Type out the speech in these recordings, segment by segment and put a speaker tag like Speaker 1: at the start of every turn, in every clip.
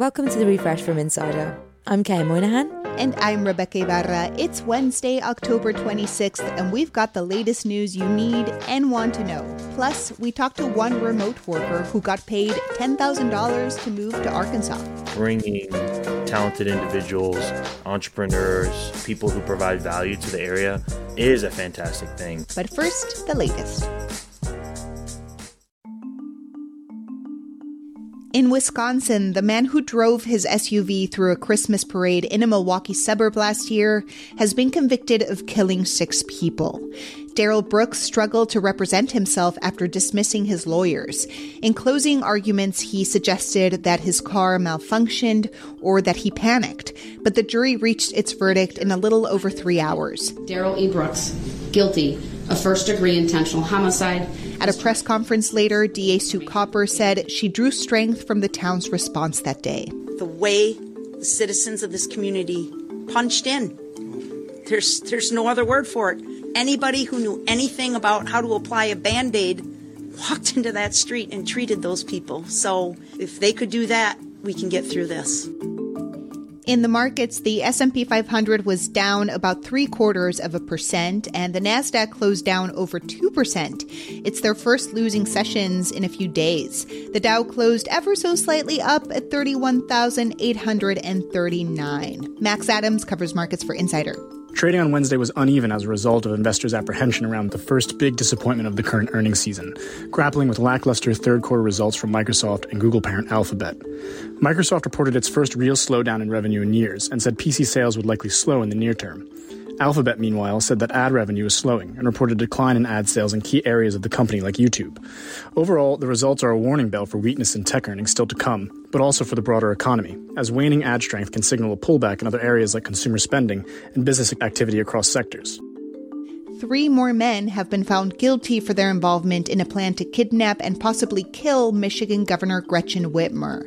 Speaker 1: Welcome to the refresh from Insider. I'm Qayyah Moynihan.
Speaker 2: And I'm Rebeca Ibarra. It's Wednesday, October 26th, and we've got the latest news you need and want to know. Plus, we talked to one remote worker who got paid $10,000 to move to Arkansas.
Speaker 3: Bringing talented individuals, entrepreneurs, people who provide value to the area is a fantastic thing.
Speaker 2: But first, the latest. In Wisconsin, the man who drove his SUV through a Christmas parade in a Milwaukee suburb last year has been convicted of killing six people. Darrell Brooks struggled to represent himself after dismissing his lawyers. In closing arguments, he suggested that his car malfunctioned or that he panicked, but the jury reached its verdict in a little over three hours.
Speaker 4: Darrell E. Brooks, guilty of first degree intentional homicide.
Speaker 2: At a press conference later, DA Sue Opper said she drew strength from the town's response that day.
Speaker 5: The way the citizens of this community punched in. There's there's no other word for it. Anybody who knew anything about how to apply a band-aid walked into that street and treated those people. So if they could do that, we can get through this.
Speaker 2: In the markets, the S&P 500 was down about three quarters of a percent, and the Nasdaq closed down over two percent. It's their first losing sessions in a few days. The Dow closed ever so slightly up at 31,839. Max Adams covers markets for Insider.
Speaker 6: Trading on Wednesday was uneven as a result of investors' apprehension around the first big disappointment of the current earnings season, grappling with lackluster third quarter results from Microsoft and Google parent Alphabet. Microsoft reported its first real slowdown in revenue in years and said PC sales would likely slow in the near term. Alphabet, meanwhile, said that ad revenue is slowing and reported a decline in ad sales in key areas of the company like YouTube. Overall, the results are a warning bell for weakness in tech earnings still to come, but also for the broader economy, as waning ad strength can signal a pullback in other areas like consumer spending and business activity across sectors
Speaker 2: three more men have been found guilty for their involvement in a plan to kidnap and possibly kill Michigan Governor Gretchen Whitmer.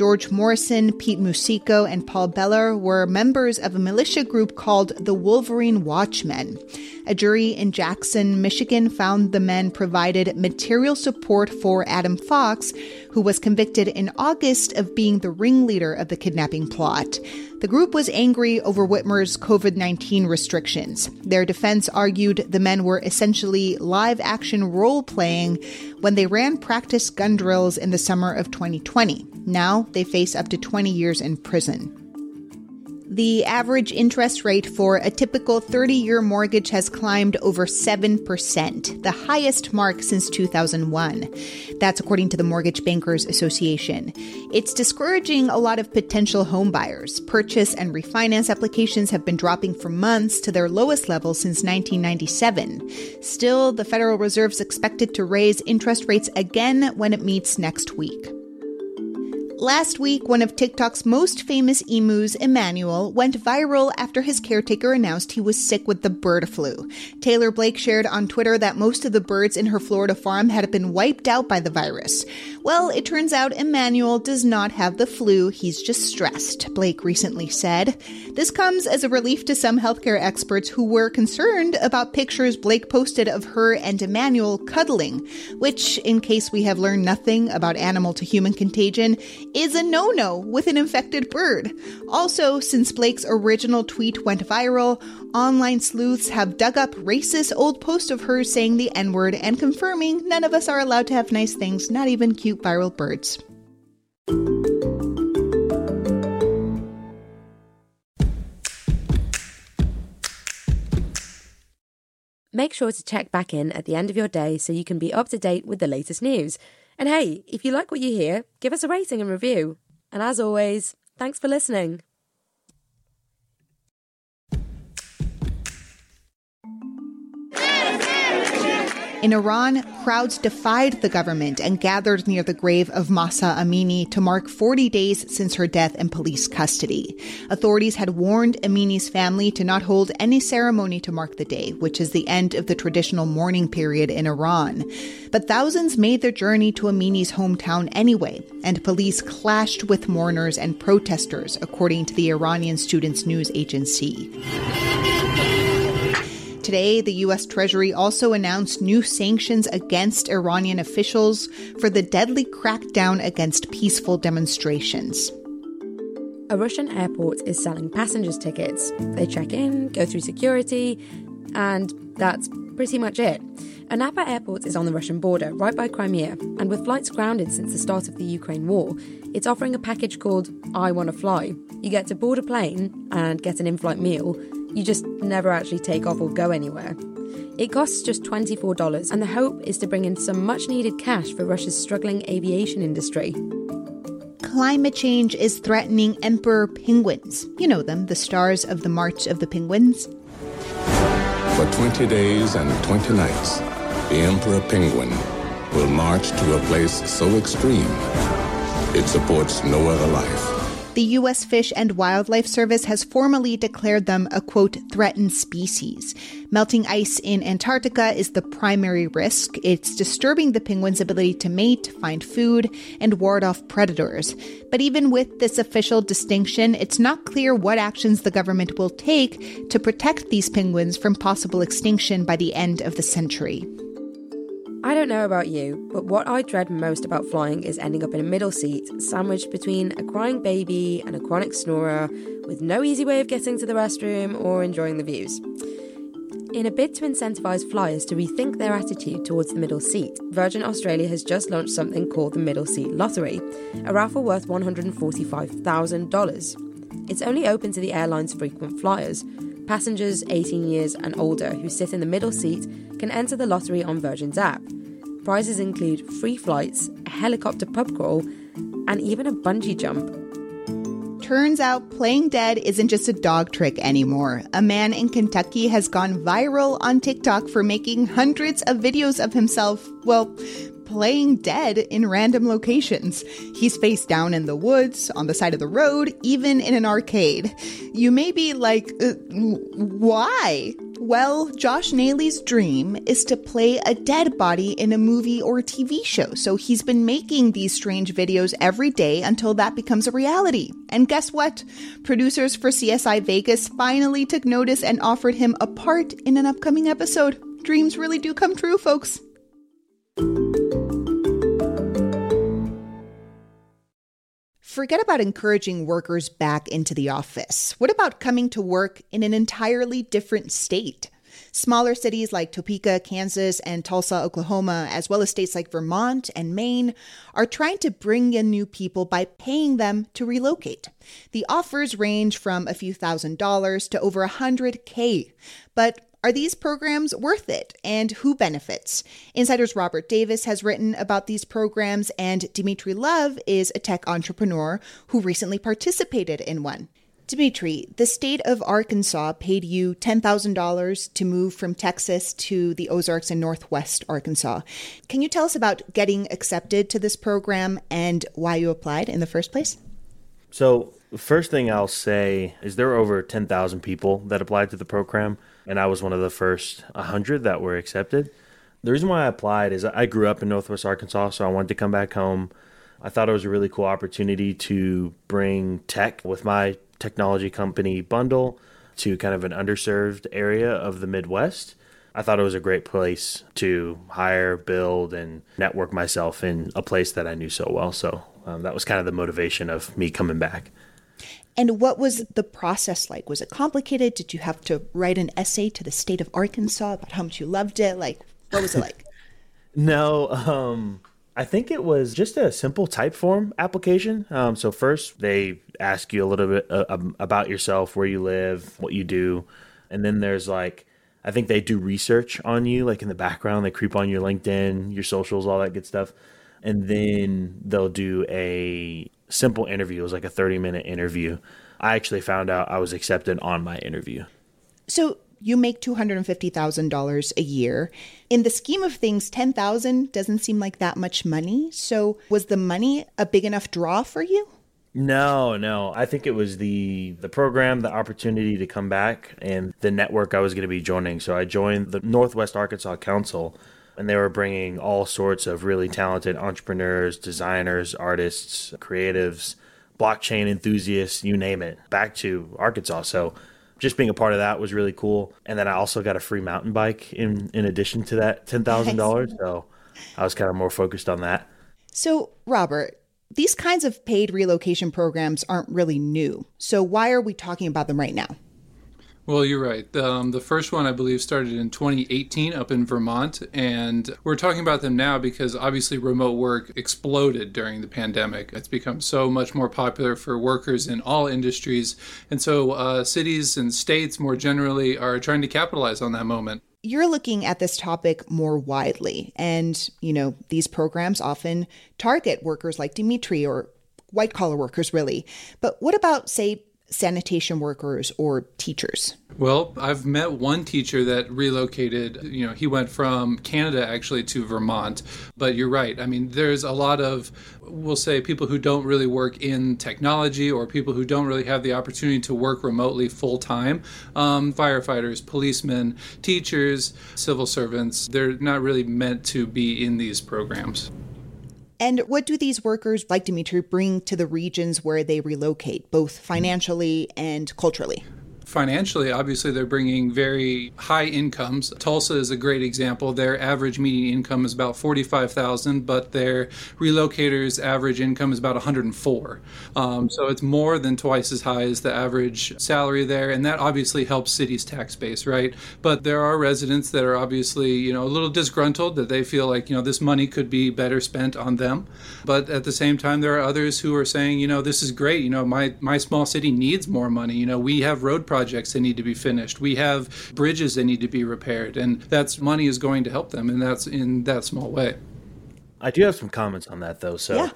Speaker 2: George Morrison, Pete Musico, and Paul Bellar were members of a militia group called the Wolverine Watchmen. A jury in Jackson, Michigan found the men provided material support for Adam Fox, who was convicted in August of being the ringleader of the kidnapping plot. The group was angry over Whitmer's COVID 19 restrictions. Their defense argued the men were essentially live action role playing when they ran practice gun drills in the summer of 2020. Now they face up to 20 years in prison. The average interest rate for a typical 30 year mortgage has climbed over 7%, the highest mark since 2001. That's according to the Mortgage Bankers Association. It's discouraging a lot of potential homebuyers. Purchase and refinance applications have been dropping for months to their lowest level since 1997. Still, the Federal Reserve is expected to raise interest rates again when it meets next week. Last week, one of TikTok's most famous emus, Emmanuel, went viral after his caretaker announced he was sick with the bird flu. Taylor Blake shared on Twitter that most of the birds in her Florida farm had been wiped out by the virus. Well, it turns out Emmanuel does not have the flu, he's just stressed, Blake recently said. This comes as a relief to some healthcare experts who were concerned about pictures Blake posted of her and Emmanuel cuddling, which, in case we have learned nothing about animal to human contagion, is a no no with an infected bird. Also, since Blake's original tweet went viral, online sleuths have dug up racist old posts of hers saying the N word and confirming none of us are allowed to have nice things, not even cute viral birds.
Speaker 1: Make sure to check back in at the end of your day so you can be up to date with the latest news. And hey, if you like what you hear, give us a rating and review. And as always, thanks for listening.
Speaker 2: In Iran, crowds defied the government and gathered near the grave of Mahsa Amini to mark 40 days since her death in police custody. Authorities had warned Amini's family to not hold any ceremony to mark the day, which is the end of the traditional mourning period in Iran. But thousands made their journey to Amini's hometown anyway, and police clashed with mourners and protesters, according to the Iranian Students News Agency. Today, the U.S. Treasury also announced new sanctions against Iranian officials for the deadly crackdown against peaceful demonstrations.
Speaker 1: A Russian airport is selling passengers tickets. They check in, go through security, and that's pretty much it. Anapa Airport is on the Russian border, right by Crimea, and with flights grounded since the start of the Ukraine war, it's offering a package called I Want to Fly. You get to board a plane and get an in flight meal. You just never actually take off or go anywhere. It costs just $24, and the hope is to bring in some much needed cash for Russia's struggling aviation industry.
Speaker 2: Climate change is threatening emperor penguins. You know them, the stars of the March of the Penguins.
Speaker 7: For 20 days and 20 nights, the emperor penguin will march to a place so extreme it supports no other life.
Speaker 2: The U.S. Fish and Wildlife Service has formally declared them a quote, threatened species. Melting ice in Antarctica is the primary risk. It's disturbing the penguin's ability to mate, find food, and ward off predators. But even with this official distinction, it's not clear what actions the government will take to protect these penguins from possible extinction by the end of the century.
Speaker 1: I don't know about you, but what I dread most about flying is ending up in a middle seat, sandwiched between a crying baby and a chronic snorer, with no easy way of getting to the restroom or enjoying the views. In a bid to incentivise flyers to rethink their attitude towards the middle seat, Virgin Australia has just launched something called the Middle Seat Lottery, a raffle worth $145,000. It's only open to the airline's frequent flyers. Passengers 18 years and older who sit in the middle seat can enter the lottery on Virgin's app. Prizes include free flights, a helicopter pub crawl, and even a bungee jump.
Speaker 2: Turns out playing dead isn't just a dog trick anymore. A man in Kentucky has gone viral on TikTok for making hundreds of videos of himself, well, playing dead in random locations. He's face down in the woods, on the side of the road, even in an arcade. You may be like, uh, why? Well, Josh Naley's dream is to play a dead body in a movie or TV show, so he's been making these strange videos every day until that becomes a reality. And guess what? Producers for CSI Vegas finally took notice and offered him a part in an upcoming episode. Dreams really do come true, folks. Forget about encouraging workers back into the office. What about coming to work in an entirely different state? Smaller cities like Topeka, Kansas, and Tulsa, Oklahoma, as well as states like Vermont and Maine, are trying to bring in new people by paying them to relocate. The offers range from a few thousand dollars to over a hundred K. But are these programs worth it? And who benefits? Insider's Robert Davis has written about these programs, and Dimitri Love is a tech entrepreneur who recently participated in one. Dimitri, the state of Arkansas paid you $10,000 to move from Texas to the Ozarks in Northwest Arkansas. Can you tell us about getting accepted to this program and why you applied in the first place?
Speaker 3: So, the first thing I'll say is there were over 10,000 people that applied to the program, and I was one of the first 100 that were accepted. The reason why I applied is I grew up in Northwest Arkansas, so I wanted to come back home. I thought it was a really cool opportunity to bring tech with my technology company bundle to kind of an underserved area of the Midwest. I thought it was a great place to hire, build, and network myself in a place that I knew so well. So um, that was kind of the motivation of me coming back.
Speaker 2: And what was the process like? Was it complicated? Did you have to write an essay to the state of Arkansas about how much you loved it? Like, what was it like?
Speaker 3: no, um, I think it was just a simple Typeform application. Um, so first they ask you a little bit uh, about yourself, where you live, what you do, and then there's like I think they do research on you, like in the background. They creep on your LinkedIn, your socials, all that good stuff. And then they'll do a simple interview. It was like a 30 minute interview. I actually found out I was accepted on my interview.
Speaker 2: So you make $250,000 a year. In the scheme of things, 10,000 doesn't seem like that much money. So was the money a big enough draw for you?
Speaker 3: No, no. I think it was the the program, the opportunity to come back, and the network I was going to be joining. So I joined the Northwest Arkansas Council, and they were bringing all sorts of really talented entrepreneurs, designers, artists, creatives, blockchain enthusiasts, you name it, back to Arkansas. So just being a part of that was really cool. And then I also got a free mountain bike in in addition to that ten thousand dollars. So I was kind of more focused on that.
Speaker 2: So Robert, these kinds of paid relocation programs aren't really new. So why are we talking about them right now?
Speaker 8: Well, you're right. Um, the first one, I believe, started in 2018 up in Vermont. And we're talking about them now because obviously remote work exploded during the pandemic. It's become so much more popular for workers in all industries. And so uh, cities and states more generally are trying to capitalize on that moment
Speaker 2: you're looking at this topic more widely. And, you know, these programs often target workers like Dimitri or white collar workers, really. But what about, say, sanitation workers or teachers?
Speaker 8: Well, I've met one teacher that relocated. You know, he went from Canada actually to Vermont. But you're right. I mean, there's a lot of, we'll say, people who don't really work in technology or people who don't really have the opportunity to work remotely full time. Um, firefighters, policemen, teachers, civil servants, they're not really meant to be in these programs.
Speaker 2: And what do these workers like Dimitri bring to the regions where they relocate, both financially and culturally?
Speaker 8: Financially, obviously, they're bringing very high incomes. Tulsa is a great example. Their average median income is about 45000 but their relocators' average income is about 104 um, So it's more than twice as high as the average salary there. And that obviously helps cities' tax base, right? But there are residents that are obviously, you know, a little disgruntled that they feel like, you know, this money could be better spent on them. But at the same time, there are others who are saying, you know, this is great. You know, my, my small city needs more money. You know, we have road projects projects that need to be finished. We have bridges that need to be repaired, and that's money is going to help them, and that's in that small way.
Speaker 3: I do have some comments on that though. So,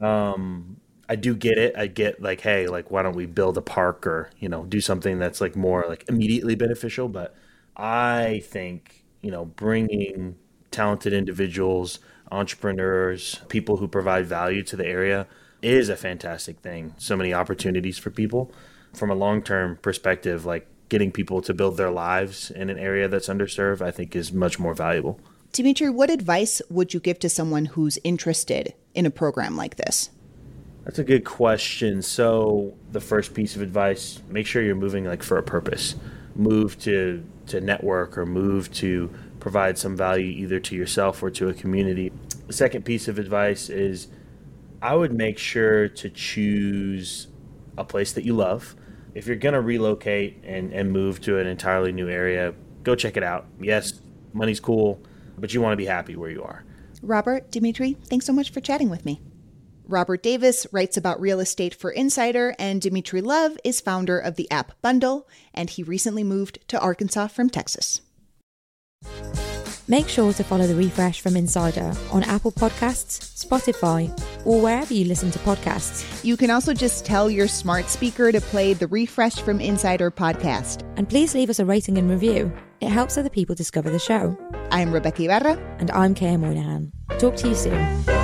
Speaker 3: yeah. um, I do get it. I get like, hey, like, why don't we build a park or you know do something that's like more like immediately beneficial? But I think you know bringing talented individuals, entrepreneurs, people who provide value to the area is a fantastic thing. So many opportunities for people from a long term perspective, like getting people to build their lives in an area that's underserved, I think is much more valuable.
Speaker 2: Dimitri, what advice would you give to someone who's interested in a program like this?
Speaker 3: That's a good question. So, the first piece of advice, make sure you're moving like for a purpose. Move to to network or move to provide some value either to yourself or to a community. The second piece of advice is I would make sure to choose a place that you love. If you're going to relocate and, and move to an entirely new area, go check it out. Yes, money's cool, but you want to be happy where you are.
Speaker 2: Robert, Dimitri, thanks so much for chatting with me. Robert Davis writes about real estate for Insider, and Dimitri Love is founder of the app Bundle, and he recently moved to Arkansas from Texas.
Speaker 1: Make sure to follow the refresh from Insider on Apple Podcasts, Spotify, or wherever you listen to podcasts.
Speaker 2: You can also just tell your smart speaker to play the Refresh from Insider podcast.
Speaker 1: And please leave us a rating and review. It helps other people discover the show.
Speaker 2: I'm Rebeca Ibarra.
Speaker 1: And I'm Qayyah Moynihan. Talk to you soon.